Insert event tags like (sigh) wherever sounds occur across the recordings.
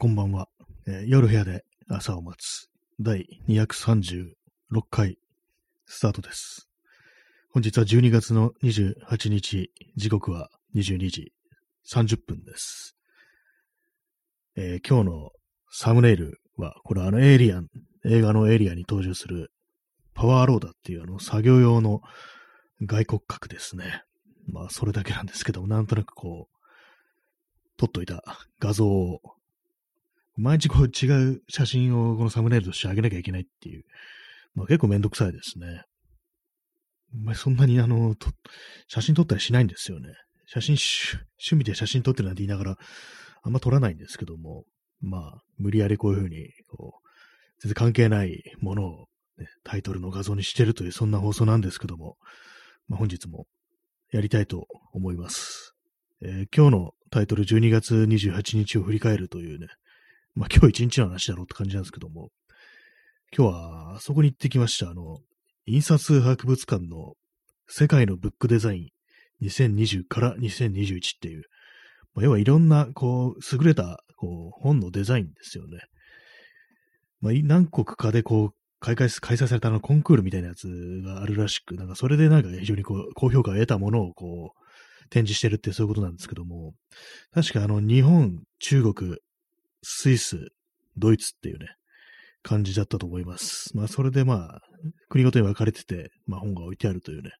こんばんは、えー夜部屋で朝を待つ第236回スタートです。本日は12月の28日、時刻は22時30分です。えー今日のサムネイルは、これあのエイリアン、映画のエイリアンに登場するパワーローダーっていうあの作業用の外骨格ですね。まあそれだけなんですけども、なんとなくこう、撮っといた画像を毎日こう違う写真をこのサムネイルとして上げなきゃいけないっていう、まあ結構めんどくさいですね。まあ、そんなにあの、写真撮ったりしないんですよね。写真趣、趣味で写真撮ってるなんて言いながら、あんま撮らないんですけども、まあ、無理やりこういうふうに、こう、全然関係ないものを、ね、タイトルの画像にしてるという、そんな放送なんですけども、まあ本日もやりたいと思います。えー今日のタイトル12月28日を振り返るというね、まあ今日一日の話だろうって感じなんですけども、今日はあそこに行ってきました。あの、印刷博物館の世界のブックデザイン2020から2021っていう、まあ、要はいろんな、こう、優れた、こう、本のデザインですよね。まあ、何国かでこう、開会開催されたあのコンクールみたいなやつがあるらしく、なんかそれでなんか非常にこう、高評価を得たものをこう、展示してるってそういうことなんですけども、確かあの、日本、中国、スイス、ドイツっていうね、感じだったと思います。まあ、それでまあ、国ごとに分かれてて、まあ、本が置いてあるというね、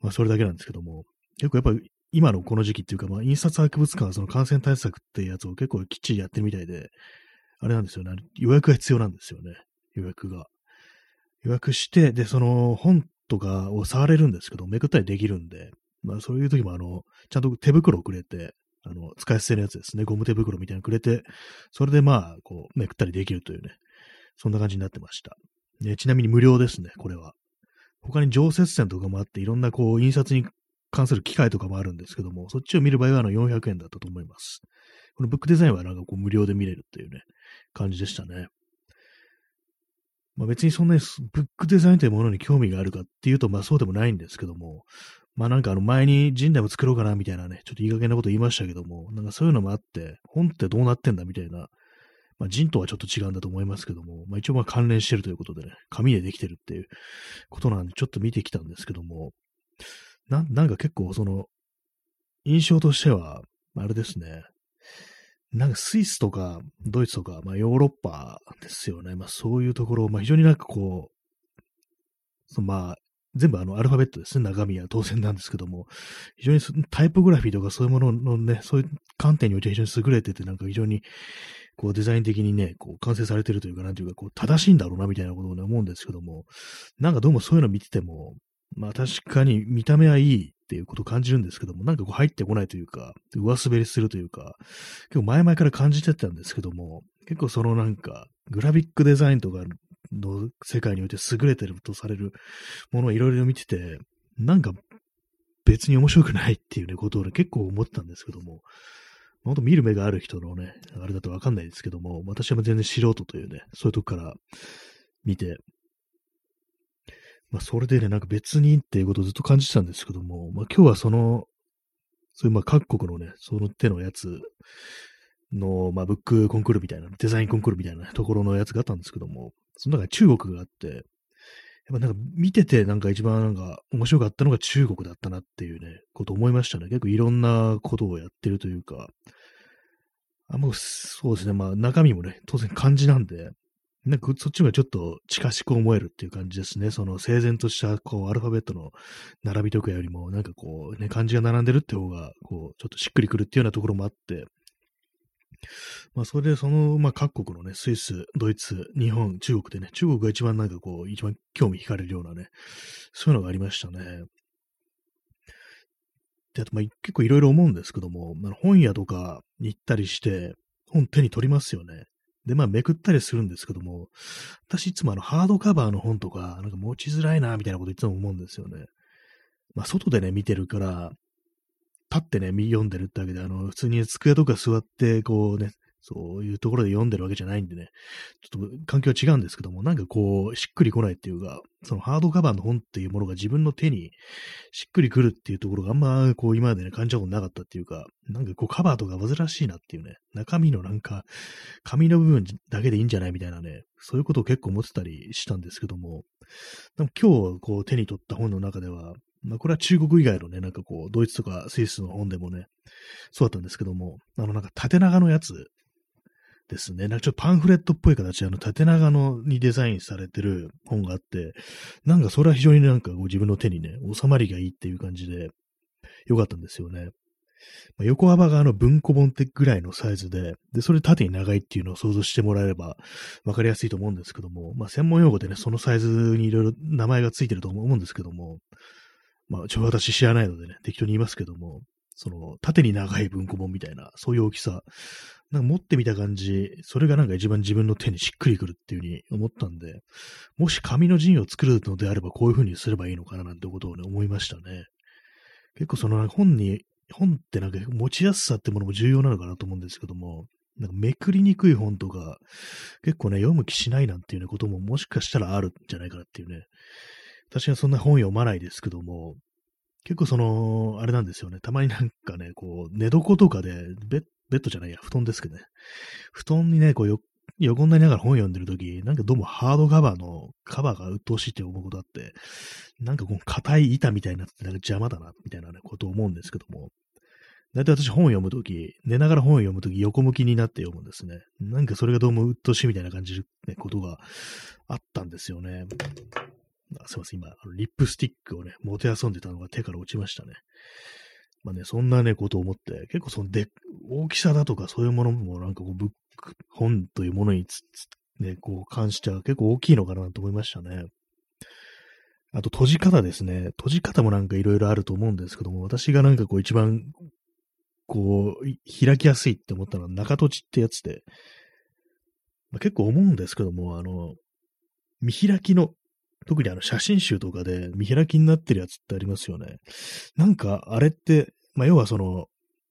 まあ、それだけなんですけども、結構やっぱり今のこの時期っていうか、まあ、印刷博物館はその感染対策ってやつを結構きっちりやってるみたいで、あれなんですよね、予約が必要なんですよね、予約が。予約して、で、その本とかを触れるんですけど、めくったりできるんで、まあ、そういう時もあの、ちゃんと手袋をくれて、あの、使い捨てのやつですね、ゴム手袋みたいなのくれて、それでまあ、こう、めくったりできるというね、そんな感じになってました。ね、ちなみに無料ですね、これは。他に常設展とかもあって、いろんなこう、印刷に関する機械とかもあるんですけども、そっちを見る場合はあの400円だったと思います。このブックデザインはなんかこう無料で見れるっていうね、感じでしたね。まあ別にそんなにブックデザインというものに興味があるかっていうと、まあそうでもないんですけども、まあなんかあの前に神代も作ろうかなみたいなね、ちょっといい加減なこと言いましたけども、なんかそういうのもあって、本ってどうなってんだみたいな、まあ人とはちょっと違うんだと思いますけども、まあ一応まあ関連してるということでね、紙でできてるっていうことなんでちょっと見てきたんですけども、ななんか結構その、印象としては、あれですね、なんかスイスとかドイツとか、まあヨーロッパですよね。まあそういうところ、まあ非常になんかこう、そのまあ全部あのアルファベットですね。中身は当然なんですけども、非常にタイポグラフィーとかそういうもののね、そういう観点において非常に優れてて、なんか非常にこうデザイン的にね、こう完成されてるというか、なんていうか、こう正しいんだろうなみたいなことをね、思うんですけども、なんかどうもそういうの見てても、まあ確かに見た目はいいっていうことを感じるんですけども、なんかこう入ってこないというか、上滑りするというか、結構前々から感じてたんですけども、結構そのなんか、グラフィックデザインとかの世界において優れてるとされるものをいろいろ見てて、なんか別に面白くないっていうね、ことをね、結構思ってたんですけども、本当見る目がある人のね、あれだとわかんないですけども、私は全然素人というね、そういうとこから見て、まあ、それでね、なんか別にっていうことをずっと感じてたんですけども、まあ、今日はその、そういうまあ各国のね、その手のやつの、まあ、ブックコンクールみたいな、デザインコンクールみたいなところのやつがあったんですけども、その中に中国があって、やっぱなんか見ててなんか一番なんか面白かったのが中国だったなっていうね、こと思いましたね。結構いろんなことをやってるというか、あ、もうそうですね、まあ中身もね、当然漢字なんで、なんかそっちがちょっと近しく思えるっていう感じですね。その整然としたこうアルファベットの並びとかよりも、なんかこうね、漢字が並んでるって方が、こう、ちょっとしっくりくるっていうようなところもあって、まあそれでその、まあ各国のね、スイス、ドイツ、日本、中国でね、中国が一番なんかこう、一番興味惹かれるようなね、そういうのがありましたね。で、あとまあ結構いろいろ思うんですけども、まあ、本屋とかに行ったりして、本手に取りますよね。で、まあ、めくったりするんですけども、私いつもあの、ハードカバーの本とか、なんか持ちづらいな、みたいなこといつも思うんですよね。まあ、外でね、見てるから、立ってね、読んでるってわけで、あの、普通に机とか座って、こうね、そういうところで読んでるわけじゃないんでね、ちょっと環境は違うんですけども、なんかこう、しっくりこないっていうか、そのハードカバーの本っていうものが自分の手にしっくりくるっていうところがあんまこう今までね、感じたことなかったっていうか、なんかこうカバーとか煩わしいなっていうね、中身のなんか、紙の部分だけでいいんじゃないみたいなね、そういうことを結構思ってたりしたんですけども、でも今日こう手に取った本の中では、まあ、これは中国以外のね、なんかこう、ドイツとかスイスの本でもね、そうだったんですけども、あの、なんか縦長のやつですね。なんかちょっとパンフレットっぽい形で、あの、縦長のにデザインされてる本があって、なんかそれは非常になんかこう自分の手にね、収まりがいいっていう感じで、良かったんですよね。まあ、横幅があの文庫本ってぐらいのサイズで、で、それ縦に長いっていうのを想像してもらえれば分かりやすいと思うんですけども、まあ、専門用語でね、そのサイズにいろいろ名前がついてると思うんですけども、まあ、ちょ、私知らないのでね、適当に言いますけども、その、縦に長い文庫本みたいな、そういう大きさ。なんか持ってみた感じ、それがなんか一番自分の手にしっくりくるっていう風に思ったんで、もし紙の陣を作るのであればこういう風にすればいいのかななんてことをね、思いましたね。結構その本に、本ってなんか持ちやすさってものも重要なのかなと思うんですけども、なんかめくりにくい本とか、結構ね、読む気しないなんていうね、ことももしかしたらあるんじゃないかなっていうね。私はそんな本読まないですけども、結構その、あれなんですよね。たまになんかね、こう、寝床とかでベ、ベッドじゃないや、布団ですけどね。布団にね、こうよ、横になりながら本読んでるとき、なんかどうもハードカバーのカバーが鬱陶しいって思うことあって、なんかこの硬い板みたいになってなんか邪魔だな、みたいな、ね、ことを思うんですけども。だいたい私本を読むとき、寝ながら本を読むとき横向きになって読むんですね。なんかそれがどうも鬱陶しいみたいな感じね、ことがあったんですよね。あすいません、今、リップスティックをね、もてあそんでたのが手から落ちましたね。まあね、そんなね、ことを思って、結構そので、大きさだとかそういうものもなんかこう、ブック、本というものにつ、つね、こう、関しては結構大きいのかなと思いましたね。あと、閉じ方ですね。閉じ方もなんかいろいろあると思うんですけども、私がなんかこう一番、こう、開きやすいって思ったのは中閉じってやつで、まあ、結構思うんですけども、あの、見開きの特にあの写真集とかで見開きになってるやつってありますよね。なんかあれって、まあ、要はその、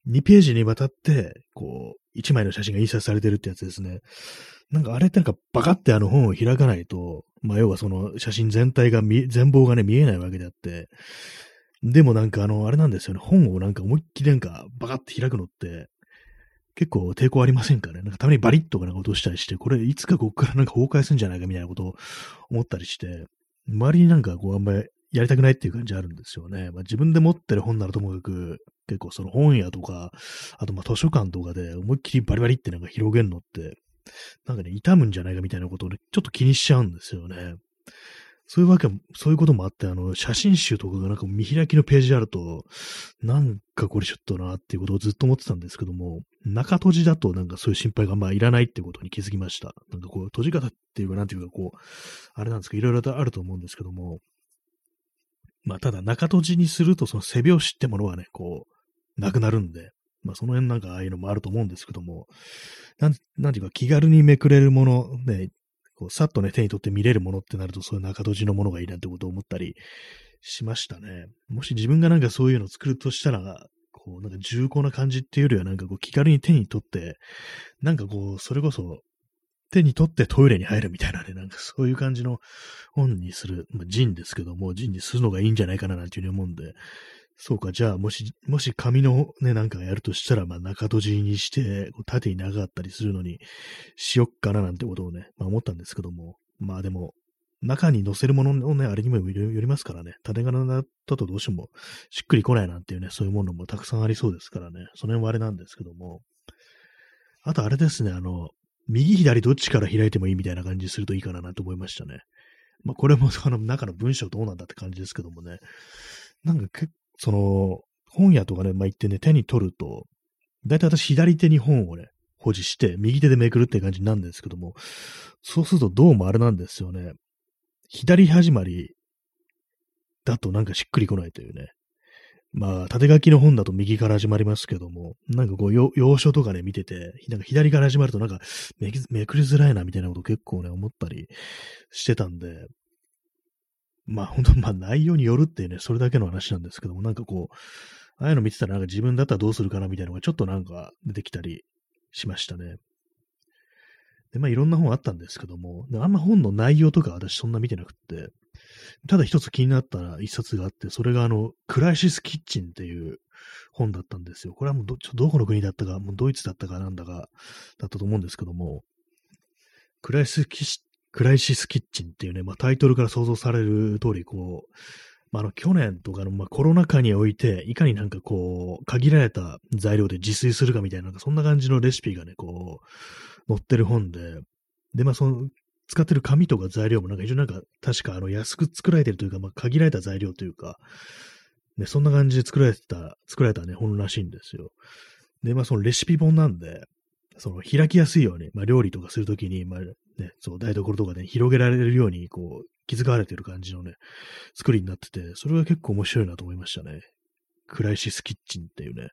2ページにわたって、こう、1枚の写真が印刷されてるってやつですね。なんかあれってなんかバカってあの本を開かないと、まあ要はその写真全体が見、全貌がね見えないわけであって、でもなんかあの、あれなんですよね、本をなんか思いっきりなんかバカって開くのって、結構抵抗ありませんかねなんかたまにバリッとかなんか落としたりして、これいつかこっからなんか崩壊するんじゃないかみたいなことを思ったりして、周りになんかこうあんまりやりたくないっていう感じあるんですよね。まあ、自分で持ってる本ならともかく、結構その本屋とか、あとまあ図書館とかで思いっきりバリバリってなんか広げるのって、なんかね、痛むんじゃないかみたいなことをね、ちょっと気にしちゃうんですよね。そういうわけ、そういうこともあって、あの、写真集とかがなんか見開きのページあると、なんかこれちょっとなっていうことをずっと思ってたんですけども、中閉じだとなんかそういう心配がまあいらないっていうことに気づきました。なんかこう、閉じ方っていうか、なんていうかこう、あれなんですか、いろいろとあると思うんですけども、まあただ中閉じにするとその背拍子ってものはね、こう、なくなるんで、まあその辺なんかああいうのもあると思うんですけども、なん、なんていうか気軽にめくれるもの、ね、こう、さっとね、手に取って見れるものってなると、そういう中閉じのものがいいなってことを思ったりしましたね。もし自分がなんかそういうのを作るとしたら、こう、なんか重厚な感じっていうよりは、なんかこう、気軽に手に取って、なんかこう、それこそ、手に取ってトイレに入るみたいなね、なんかそういう感じの本にする、まあ、ジンですけども、ジンにするのがいいんじゃないかななんていうふうに思うんで、そうか、じゃあ、もし、もし紙のね、なんかやるとしたら、まあ、中閉じにして、縦に長かったりするのにしよっかななんてことをね、まあ、思ったんですけども、まあでも、中に載せるもののね、あれにもよりますからね、縦柄だとどうしてもしっくりこないなんていうね、そういうものもたくさんありそうですからね、その辺はあれなんですけども、あとあれですね、あの、右左どっちから開いてもいいみたいな感じするといいかななんて思いましたね。まあこれもその中の文章どうなんだって感じですけどもね、なんか結その、本屋とかね、まあ、行ってね、手に取ると、だいたい私左手に本をね、保持して、右手でめくるって感じなんですけども、そうするとどうもあれなんですよね。左始まりだとなんかしっくりこないというね。まあ、縦書きの本だと右から始まりますけども、なんかこう、要所とかね、見てて、なんか左から始まるとなんかめくりづらいなみたいなこと結構ね、思ったりしてたんで、まあ本当、まあ内容によるっていうね、それだけの話なんですけども、なんかこう、ああいうの見てたらなんか自分だったらどうするかなみたいなのがちょっとなんか出てきたりしましたね。で、まあいろんな本あったんですけども、あんま本の内容とか私そんな見てなくって、ただ一つ気になった一冊があって、それがあの、クライシスキッチンっていう本だったんですよ。これはもうど、ちょどこの国だったか、もうドイツだったかなんだか、だったと思うんですけども、クライシスキックライシスキッチンっていうね、まあタイトルから想像される通り、こう、まあ、あの、去年とかの、まあ、コロナ禍において、いかになんかこう、限られた材料で自炊するかみたいな、なんかそんな感じのレシピがね、こう、載ってる本で、で、まあ、その、使ってる紙とか材料もなんか非常になんか、確かあの、安く作られてるというか、まあ、限られた材料というか、ね、そんな感じで作られてた、作られたね、本らしいんですよ。で、まあ、そのレシピ本なんで、その開きやすいように、まあ、料理とかするときに、まあ、ね、そう、台所とかで、ね、広げられるように、こう、気づかれてる感じのね、作りになってて、それが結構面白いなと思いましたね。クライシスキッチンっていうね。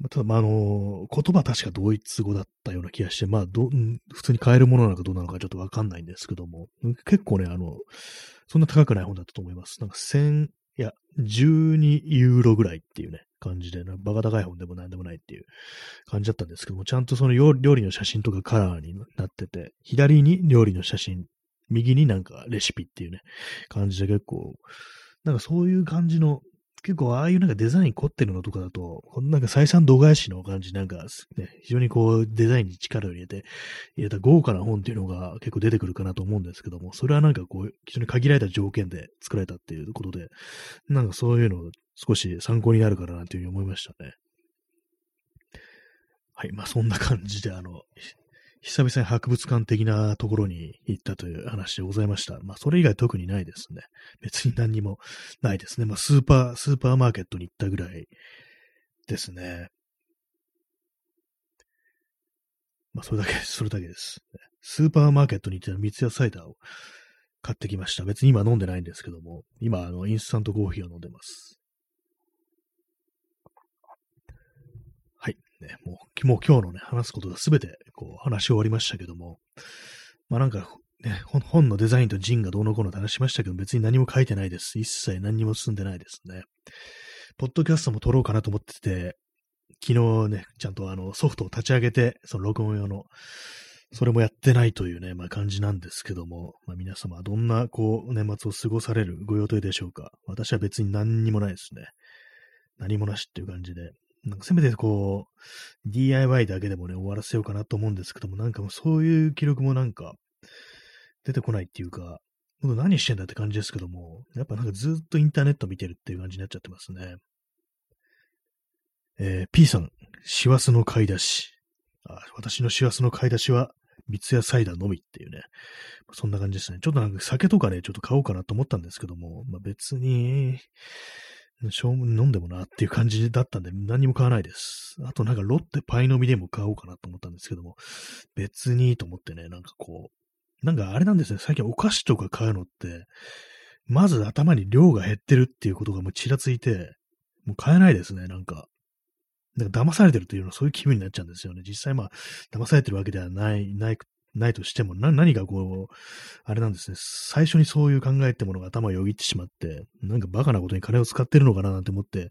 まあ、ただ、まあ、あの、言葉確か同一語だったような気がして、まあ、ど、普通に買えるものなのかどうなのかちょっとわかんないんですけども、結構ね、あの、そんな高くない本だったと思います。なんか1000、いや、12ユーロぐらいっていうね、感じで、なバカ高い本でも何でもないっていう感じだったんですけども、ちゃんとその料理の写真とかカラーになってて、左に料理の写真、右になんかレシピっていうね、感じで結構、なんかそういう感じの、結構ああいうなんかデザイン凝ってるのとかだと、なんか採算度外視の感じ、なんかね、非常にこうデザインに力を入れて、入れた豪華な本っていうのが結構出てくるかなと思うんですけども、それはなんかこう、非常に限られた条件で作られたっていうことで、なんかそういうのを少し参考になるかなというふうに思いましたね。はい。まあそんな感じで、あの、久々に博物館的なところに行ったという話でございました。まあ、それ以外特にないですね。別に何にもないですね。まあ、スーパー、スーパーマーケットに行ったぐらいですね。まあ、それだけ、それだけです。スーパーマーケットに行って三ツ矢サイダーを買ってきました。別に今飲んでないんですけども、今、あの、インスタントコーヒーを飲んでます。ね、もう、もう今日のね、話すことがすべて、こう、話し終わりましたけども、まあなんか、ね、本のデザインとジンがどうのこうのって話しましたけど、別に何も書いてないです。一切何も進んでないですね。ポッドキャストも撮ろうかなと思ってて、昨日ね、ちゃんとあのソフトを立ち上げて、その録音用の、それもやってないというね、まあ感じなんですけども、まあ皆様どんなこう年末を過ごされるご予定でしょうか。私は別に何にもないですね。何もなしっていう感じで、なんかせめてこう、DIY だけでもね、終わらせようかなと思うんですけども、なんかもうそういう記録もなんか、出てこないっていうか、何してんだって感じですけども、やっぱなんかずっとインターネット見てるっていう感じになっちゃってますね。えー、P さん、師走の買い出し。あ私の師走の買い出しは、三ツ矢サイダーのみっていうね。そんな感じですね。ちょっとなんか酒とかね、ちょっと買おうかなと思ったんですけども、まあ、別に、飲んでもなっていう感じだったんで、何も買わないです。あとなんかロッテパイの実でも買おうかなと思ったんですけども、別にと思ってね、なんかこう、なんかあれなんですね、最近お菓子とか買うのって、まず頭に量が減ってるっていうことがもうちらついて、もう買えないですね、なんか。なんか騙されてるというのはそういう気分になっちゃうんですよね。実際まあ、騙されてるわけではない、ないないとしても、な、何かこう、あれなんですね、最初にそういう考えってものが頭をよぎってしまって、なんかバカなことに金を使ってるのかななんて思って、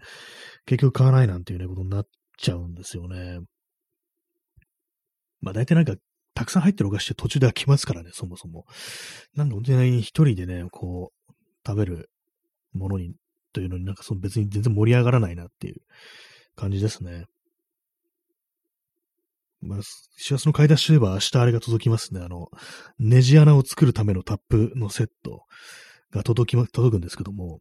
結局買わないなんていうね、ことになっちゃうんですよね。まあ大体なんか、たくさん入ってるお菓子って途中で飽きますからね、そもそも。なんで本当に一人でね、こう、食べるものに、というのになんかその別に全然盛り上がらないなっていう感じですね。まあ、幸せの買い出しといえば明日あれが届きますね。あの、ネジ穴を作るためのタップのセットが届きま、届くんですけども、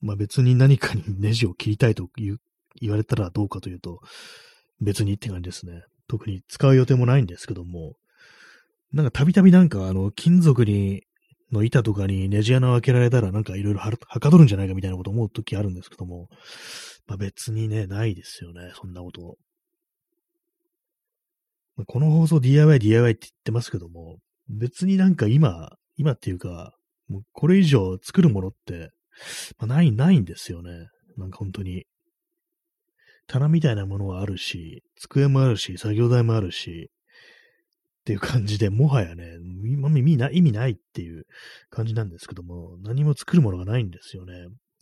まあ別に何かにネジを切りたいと言言われたらどうかというと、別にって感じですね。特に使う予定もないんですけども、なんかたびたびなんかあの、金属に、の板とかにネジ穴を開けられたらなんかいろいろはかどるんじゃないかみたいなこと思うときあるんですけども、まあ別にね、ないですよね、そんなこと。この放送 DIY、DIY って言ってますけども、別になんか今、今っていうか、もうこれ以上作るものって、まあ、ない、ないんですよね。なんか本当に。棚みたいなものはあるし、机もあるし、作業台もあるし、っていう感じで、もはやね、意味ない、意味ないっていう感じなんですけども、何も作るものがないんですよね。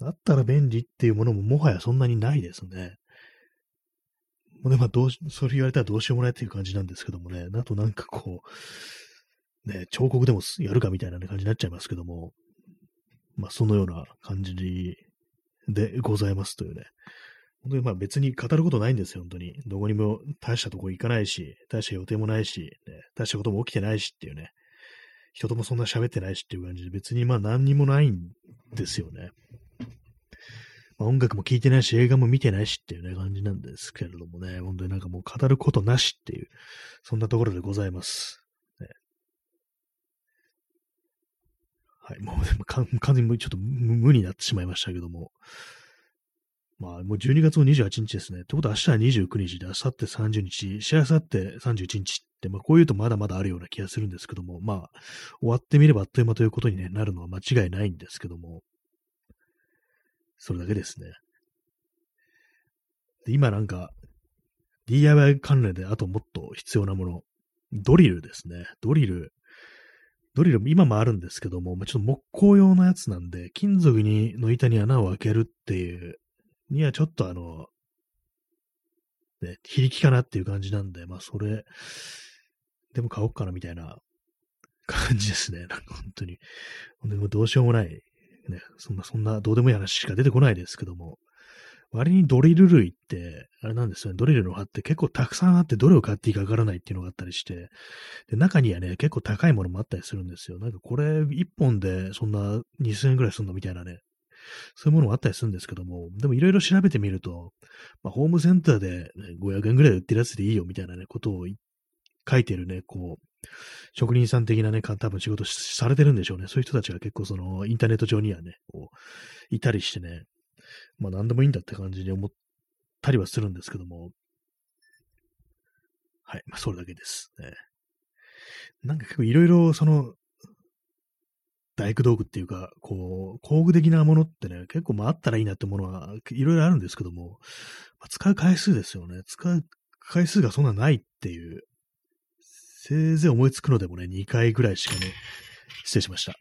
あったら便利っていうものももはやそんなにないですね。もうね、まあ、どうし、それ言われたらどうしようもないっていう感じなんですけどもね、あとなんかこう、ね、彫刻でもやるかみたいな、感じになっちゃいますけども、まあ、そのような感じでございますというね。本当にまあ別に語ることないんですよ、本当に。どこにも大したとこ行かないし、大した予定もないし、ね、大したことも起きてないしっていうね。人ともそんな喋ってないしっていう感じで、別にまあ何にもないんですよね。まあ、音楽も聴いてないし、映画も見てないしっていうね、感じなんですけれどもね、本当になんかもう語ることなしっていう、そんなところでございます。ね、はい、もう完全にちょっと無になってしまいましたけども、まあ、もう12月の28日ですね。ってことは明日は29日で、明後日30日、しあさって31日って、まあ、こういうとまだまだあるような気がするんですけども、まあ、終わってみればあっという間ということに、ね、なるのは間違いないんですけども、それだけですね。で今なんか、DIY 関連であともっと必要なもの、ドリルですね。ドリル。ドリル、今もあるんですけども、ちょっと木工用のやつなんで、金属にの板に穴を開けるっていうにはちょっとあの、ね、非力かなっていう感じなんで、まあそれ、でも買おうかなみたいな感じですね。なんか本当に。でもどうしようもない。ね、そんな、そんなどうでもいい話しか出てこないですけども、割にドリル類って、あれなんですよね、ドリルの刃って結構たくさんあってどれを買っていいかわからないっていうのがあったりして、で、中にはね、結構高いものもあったりするんですよ。なんかこれ1本でそんな2000円ぐらいするのみたいなね、そういうものもあったりするんですけども、でもいろいろ調べてみると、まあ、ホームセンターで、ね、500円ぐらい売ってるやつでいいよみたいなね、ことを書いてるね、こう、職人さん的なね、多分仕事されてるんでしょうね。そういう人たちが結構その、インターネット上にはね、こう、いたりしてね、まあ何でもいいんだって感じに思ったりはするんですけども、はい、まあそれだけです。ね、なんか結構いろいろその、大工道具っていうか、こう、工具的なものってね、結構まああったらいいなってものはいろいろあるんですけども、まあ、使う回数ですよね。使う回数がそんなないっていう、せいぜい思いつくのでもね、2回ぐらいしかね、失礼しました。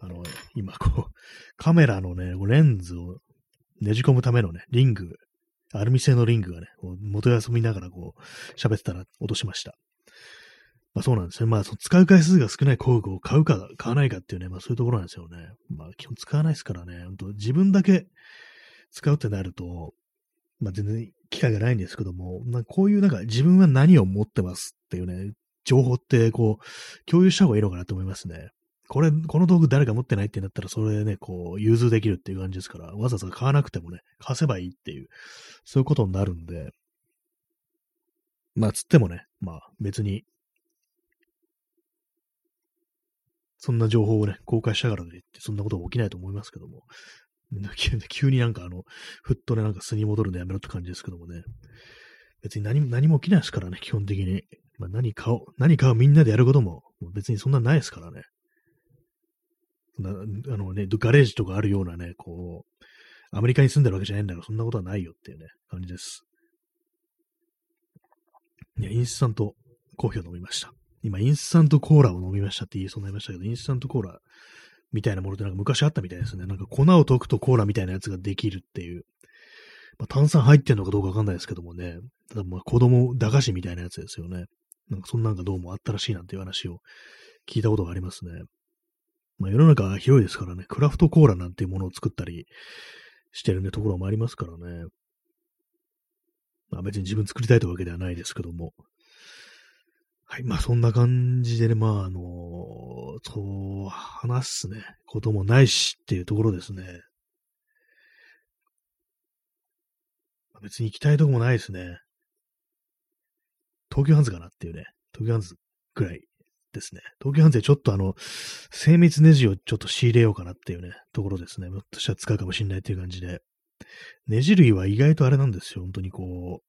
あの、今こう、カメラのね、レンズをねじ込むためのね、リング、アルミ製のリングがね、元遊びながらこう、喋ってたら落としました。まあそうなんですね。まあその使う回数が少ない工具を買うか買わないかっていうね、まあそういうところなんですよね。まあ基本使わないですからね。本当自分だけ使うってなると、まあ全然機会がないんですけども、まあ、こういうなんか自分は何を持ってますっていうね、情報ってこう、共有した方がいいのかなと思いますね。これ、この道具誰か持ってないってなったら、それね、こう、融通できるっていう感じですから、わざわざ買わなくてもね、貸せばいいっていう、そういうことになるんで、まあ、つってもね、まあ、別にそんな情報をね、公開したからといって、そんなことは起きないと思いますけども、(laughs) 急になんかあの、ふっとね、なんか素に戻るのやめろって感じですけどもね、別に何何も起きないですからね、基本的に。まあ、何かを、何かをみんなでやることも、別にそんなないですからね。なあのね、ガレージとかあるようなね、こう、アメリカに住んでるわけじゃないんだから、そんなことはないよっていうね、感じです。いや、インスタントコーヒーを飲みました。今、インスタントコーラを飲みましたって言いそうになりましたけど、インスタントコーラみたいなものってなんか昔あったみたいですね。なんか粉を溶くとコーラみたいなやつができるっていう。まあ、炭酸入ってんのかどうかわかんないですけどもね。ただまあ子供、駄菓子みたいなやつですよね。なんかそんなんがどうもあったらしいなんていう話を聞いたことがありますね。まあ世の中は広いですからね、クラフトコーラなんていうものを作ったりしてるね、ところもありますからね。まあ別に自分作りたいというわけではないですけども。はい。まあ、そんな感じでね、まあ、あのそう、話すね、こともないしっていうところですね。別に行きたいとこもないですね。東京ハンズかなっていうね、東京ハンズぐらいですね。東京ハンズでちょっとあの、精密ネジをちょっと仕入れようかなっていうね、ところですね。もっとしたら使うかもしれないっていう感じで。ネジ類は意外とあれなんですよ。本当にこう、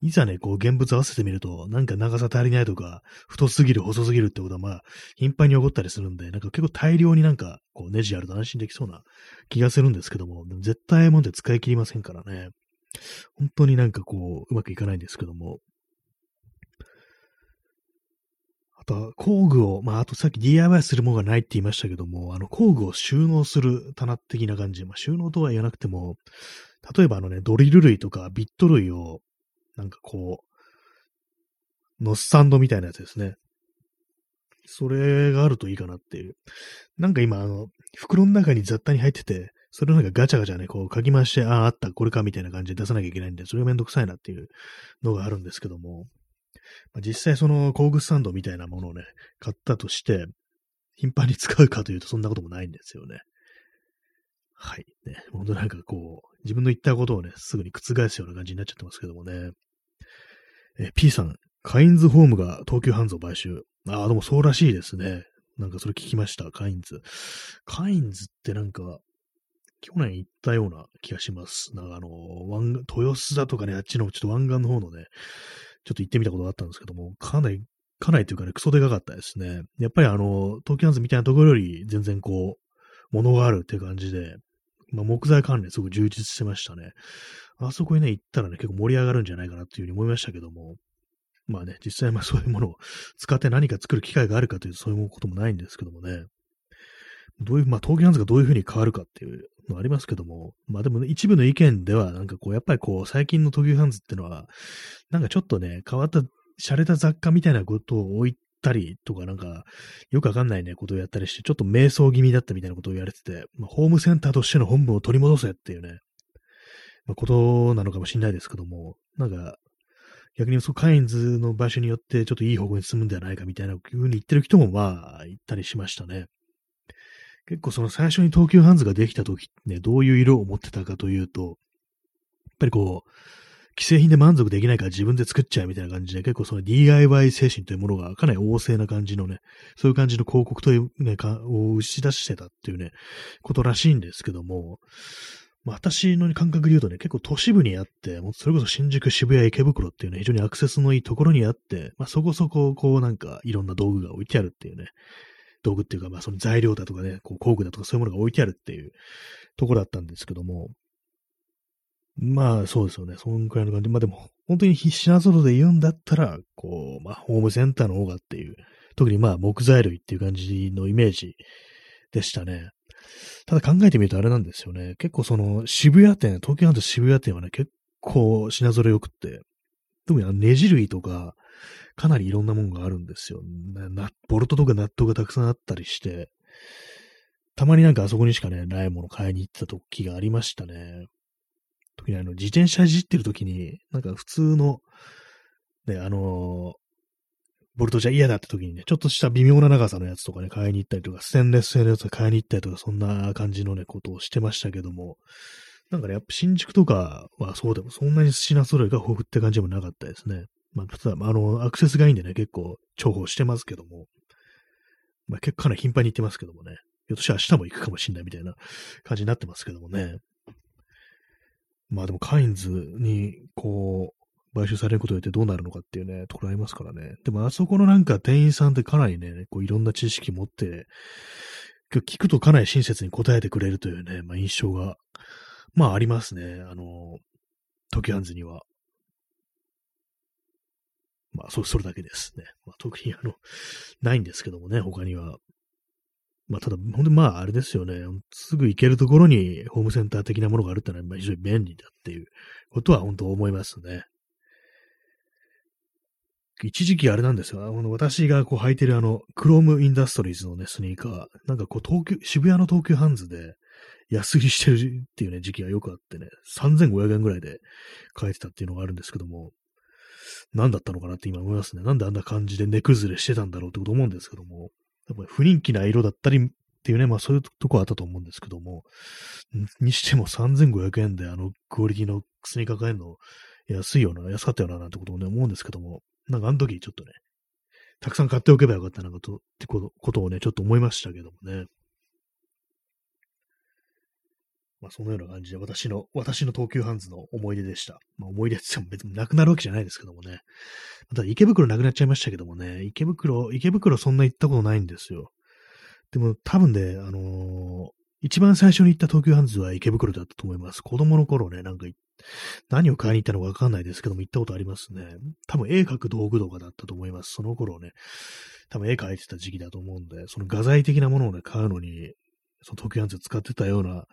いざね、こう現物合わせてみると、なんか長さ足りないとか、太すぎる、細すぎるってことはまあ、頻繁に起こったりするんで、なんか結構大量になんか、こうネジあると安心できそうな気がするんですけども、でも絶対もんで使い切りませんからね。本当になんかこう、うまくいかないんですけども。あとは工具を、まああとさっき DIY するものがないって言いましたけども、あの工具を収納する棚的な感じ。まあ収納とは言わなくても、例えばあのね、ドリル類とかビット類をなんかこう、ノッサンドみたいなやつですね。それがあるといいかなっていう。なんか今、あの、袋の中に雑多に入ってて、それをなんかガチャガチャね、こう書き回して、ああ、あった、これかみたいな感じで出さなきゃいけないんで、それがめんどくさいなっていうのがあるんですけども、まあ、実際その工具スタンドみたいなものをね、買ったとして、頻繁に使うかというとそんなこともないんですよね。はい。ね、本当なんかこう、自分の言ったことをね、すぐに覆すような感じになっちゃってますけどもね。え P さん、カインズホームが東急ハンズを買収。ああ、でもそうらしいですね。なんかそれ聞きました、カインズ。カインズってなんか、去年行ったような気がします。なんかあの、湾豊洲だとかね、あっちのちょっと湾岸の方のね、ちょっと行ってみたことがあったんですけども、かなり、かなりというかね、クソでかかったですね。やっぱりあの、東京ハンズみたいなところより全然こう、物があるって感じで、まあ、木材関連すごく充実してましたね。あそこにね、行ったらね、結構盛り上がるんじゃないかなっていうふうに思いましたけども、まあね、実際まあそういうものを (laughs) 使って何か作る機会があるかというとそういうこともないんですけどもね、どういう、まあ東京ハンズがどういうふうに変わるかっていうのありますけども、まあでも、ね、一部の意見ではなんかこう、やっぱりこう、最近の東急ハンズってのは、なんかちょっとね、変わった、洒落た雑貨みたいなことを置いたりとか、なんか、よくわかんないね、ことをやったりして、ちょっと迷走気味だったみたいなことを言われてて、まあ、ホームセンターとしての本部を取り戻せっていうね、ことなのかもしれないですけども、なんか、逆にそのカインズの場所によってちょっといい方向に進むんではないかみたいな風に言ってる人もまあ言ったりしましたね。結構その最初に東急ハンズができた時ね、どういう色を持ってたかというと、やっぱりこう、既製品で満足できないから自分で作っちゃうみたいな感じで、結構その DIY 精神というものがかなり旺盛な感じのね、そういう感じの広告というね、かを打ち出してたっていうね、ことらしいんですけども、まあ、私の感覚で言うとね、結構都市部にあって、もうそれこそ新宿、渋谷、池袋っていうね、非常にアクセスのいいところにあって、まあ、そこそこ、こうなんか、いろんな道具が置いてあるっていうね、道具っていうか、まあその材料だとかね、こう工具だとかそういうものが置いてあるっていうところだったんですけども、まあ、そうですよね。そんくらいの感じ。まあでも、本当に品揃で言うんだったら、こう、まあ、ホームセンターの方がっていう、特にまあ、木材類っていう感じのイメージでしたね。ただ考えてみるとあれなんですよね。結構その、渋谷店、東京なんて渋谷店はね、結構品揃え良くって、特にあのネジ類とか、かなりいろんなものがあるんですよ。ボルトとかナットがたくさんあったりして、たまになんかあそこにしかね、ないもの買いに行ってた時がありましたね。特にあの、自転車いじってる時に、なんか普通の、ね、あの、ボルトじゃ嫌だった時にね、ちょっとした微妙な長さのやつとかね、買いに行ったりとか、ステンレス製のやつ買いに行ったりとか、そんな感じのね、ことをしてましたけども、なんかね、やっぱ新宿とかはそうでも、そんなに品揃えが豊富って感じでもなかったですね。まあ、ただ、あの、アクセスがいいんでね、結構重宝してますけども、まあ、結構かなり頻繁に行ってますけどもね、ひょっとしたら明日も行くかもしんないみたいな感じになってますけどもね。まあでも、カインズに、こう、買収されることによってどうなるのかっていうね、ところありますからね。でも、あそこのなんか店員さんってかなりね、こういろんな知識持って、聞くとかなり親切に答えてくれるというね、まあ印象が、まあありますね。あの、トキハンズには。まあ、そそれだけですね。まあ、特にあの、ないんですけどもね、他には。まあ、ただ、ほんとまあ、あれですよね。すぐ行けるところにホームセンター的なものがあるってのは、まあ、非常に便利だっていうことは本当思いますね。一時期あれなんですよ。あの私がこう履いてるあの、クロームインダストリーズのね、スニーカー。なんかこう、東急、渋谷の東急ハンズで安売りしてるっていうね、時期がよくあってね、3500円ぐらいで買えてたっていうのがあるんですけども、何だったのかなって今思いますね。なんであんな感じで値崩れしてたんだろうってこと思うんですけども、やっぱり不人気な色だったりっていうね、まあそういうとこあったと思うんですけども、にしても3500円であのクオリティのスニーカー買えるの安いような、安かったよな、なんてことをね、思うんですけども、なんかあの時ちょっとね、たくさん買っておけばよかったなと、ってことをね、ちょっと思いましたけどもね。まあ、そのような感じで、私の、私の東急ハンズの思い出でした。まあ、思い出っても別になくなるわけじゃないですけどもね。ただ、池袋なくなっちゃいましたけどもね、池袋、池袋そんな行ったことないんですよ。でも、多分ね、あのー、一番最初に行った東急ハンズは池袋だったと思います。子供の頃ね、なんか行っ、何を買いに行ったのかわかんないですけども、行ったことありますね。多分絵描く道具とかだったと思います。その頃ね、多分絵描いてた時期だと思うんで、その画材的なものをね、買うのに、その東急ハンズ使ってたような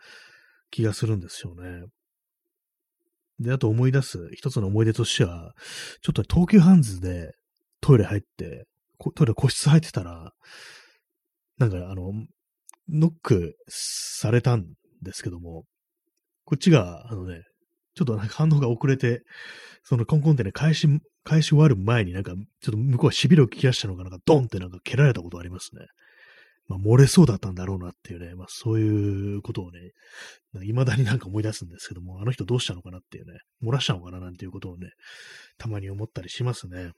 気がするんですよね。で、あと思い出す一つの思い出としては、ちょっと東急ハンズでトイレ入って、トイレ個室入ってたら、なんかあの、ノックされたんですけども、こっちが、あのね、ちょっとなんか反応が遅れて、そのコンコンってね、返し、返し終わる前になんか、ちょっと向こうはしびれを聞き出したのかなんか、ドンってなんか蹴られたことありますね。まあ、漏れそうだったんだろうなっていうね、まあ、そういうことをね、未だになんか思い出すんですけども、あの人どうしたのかなっていうね、漏らしたのかななんていうことをね、たまに思ったりしますね。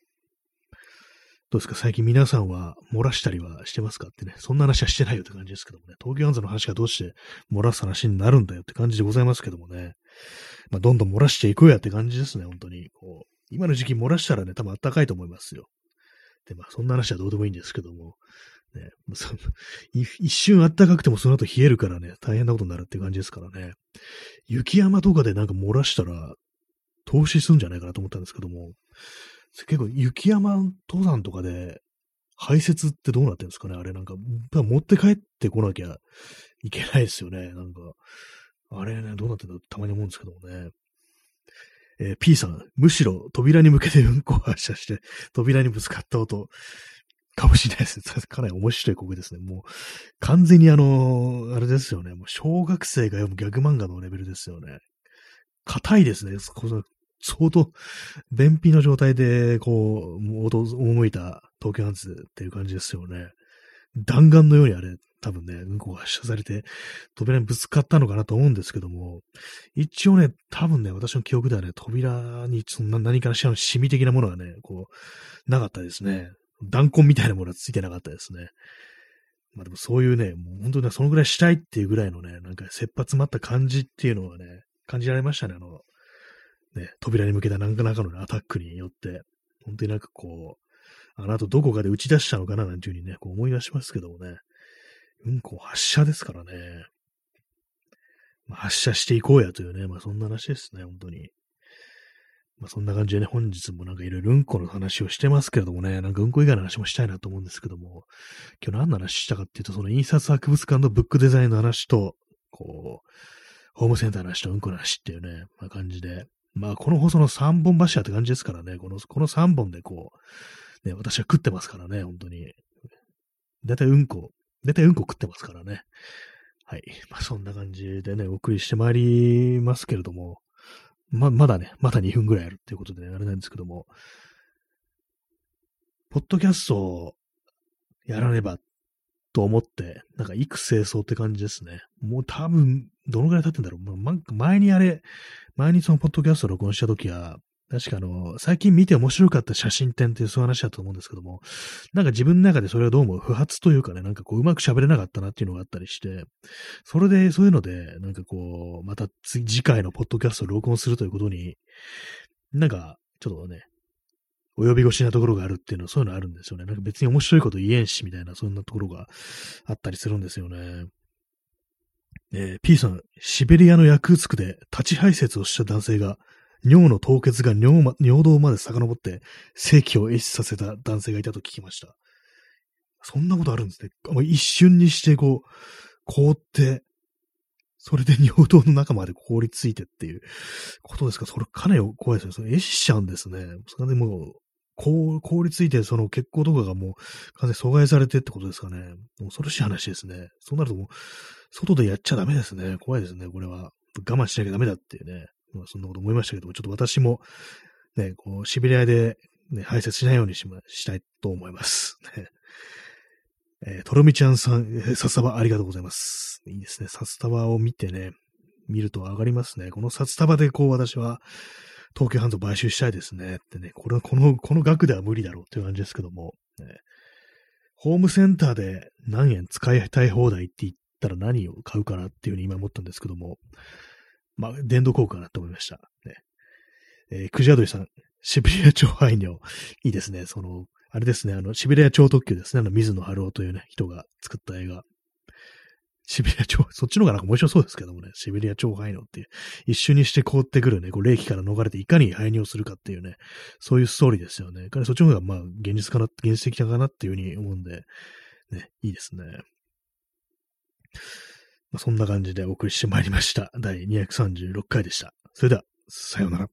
どうですか？最近皆さんは漏らしたりはしてますか？ってね、そんな話はしてないよって感じですけどもね、東京ハンズの話がどうして漏らす話になるんだよって感じでございますけどもね、まあ、どんどん漏らしていこうやって感じですね、本当に。こう今の時期漏らしたらね、多分暖かいと思いますよ。で、まあ、そんな話はどうでもいいんですけども、ね、一瞬暖かくてもその後冷えるからね、大変なことになるって感じですからね。雪山とかでなんか漏らしたら、投資するんじゃないかなと思ったんですけども、結構雪山登山とかで排泄ってどうなってるんですかね？あれなんか、持って帰ってこなきゃいけないですよね。なんか、あれね、どうなってんだたまに思うんですけどもね。えー、P さん、むしろ扉に向けてうんこ発射して、扉にぶつかった音、かもしれないです。(laughs) かなり面白い声ですね。もう、完全にあの、あれですよね。もう小学生が読むギャグ漫画のレベルですよね。硬いですね。相当、便秘の状態で、こう、もう、赴いた東京ハンズっていう感じですよね。弾丸のようにあれ、多分ね、うんこが発射されて、扉にぶつかったのかなと思うんですけども、一応ね、多分ね、私の記憶ではね、扉にそんな何かしらのシミ的なものがね、こう、なかったですね。弾痕みたいなものはついてなかったですね。まあでもそういうね、もう本当にそのぐらいしたいっていうぐらいのね、なんか切羽詰まった感じっていうのはね、感じられましたね、あの、ね、扉に向けた何かなかの、アタックによって、本当になんかこう、あの後どこかで打ち出したのかななんていうふうにね、こう思い出しますけどもね、うんこ発射ですからね。まあ、発射していこうやというね、まあそんな話ですね、本当に。まあそんな感じでね、本日もなんかいろいろうんこの話をしてますけれどもね、なんかうんこ以外の話もしたいなと思うんですけども、今日何の話したかっていうと、その印刷博物館のブックデザインの話と、こう、ホームセンターの話とうんこの話っていうね、まあ感じで、まあこの放送の3本柱って感じですからね、この、この3本でこう、ね、私は食ってますからね、本当に。だいたいうんこ、だいたいうんこ食ってますからね。はい。まあそんな感じでね、お送りしてまいりますけれども、ま、まだね、まだ2分ぐらいあるっていうことでね、あれなんですけども、ポッドキャストをやらねばと思って、なんか育成層って感じですね。もう多分、どのぐらい経ってんだろう。ま、前にあれ、前にそのポッドキャスト録音した時は、確かあの、最近見て面白かった写真展っていうそういう話だと思うんですけども、なんか自分の中でそれはどうも不発というかね、なんかこううまく喋れなかったなっていうのがあったりして、それでそういうので、なんかこう、また次回のポッドキャスト録音するということに、なんかちょっとね、及び腰なところがあるっていうのはそういうのあるんですよね。なんか別に面白いこと言えんしみたいな、そんなところがあったりするんですよね。えー、P さん、シベリアのヤクーツクで立ち排泄をした男性が尿の凍結が尿,、ま、尿道まで遡って正気を壊死させた男性がいたと聞きました。そんなことあるんですね。一瞬にしてこう、凍って、それで尿道の中まで凍りついてっていうことですか？それかなり怖いですね。それ壊死しちゃうんですね。それでもう、凍りついて、その血行とかがもう完全に阻害されてってことですかね。恐ろしい話ですね。そうなるともう、外でやっちゃダメですね。怖いですね、これは。我慢しなきゃダメだっていうね。まあ、そんなこと思いましたけども、ちょっと私も、ね、こう、シベリアで、ね、排泄しないようにしま、したいと思います。ね。えー、とろみちゃんさん、えー、札束ありがとうございます。いいですね。札束を見てね、見ると上がりますね。この札束でこう私は東京ハンズを買収したいですね。ってね、これはこの、この額では無理だろうっていう感じですけども、ね、ホームセンターで何円使いたい放題って言ったら何を買うかなっていうふうに今思ったんですけども、まあ、電動効果かなと思いました。ね。えー、クジャドリさん、シベリア超排尿。いいですね。その、あれですね、あの、シベリア超特急ですね。あの、水野晴夫というね、人が作った映画。シベリア超、(laughs) そっちの方がなんか面白そうですけどもね、シベリア超排尿っていう、一瞬にして凍ってくるね、こう、冷気から逃れていかに排尿するかっていうね、そういうストーリーですよね。そっちの方が、まあ、現実かな、現実的かなっていうふうに思うんで、ね、いいですね。まあ、そんな感じでお送りしてまいりました。第236回でした。それでは、さようなら。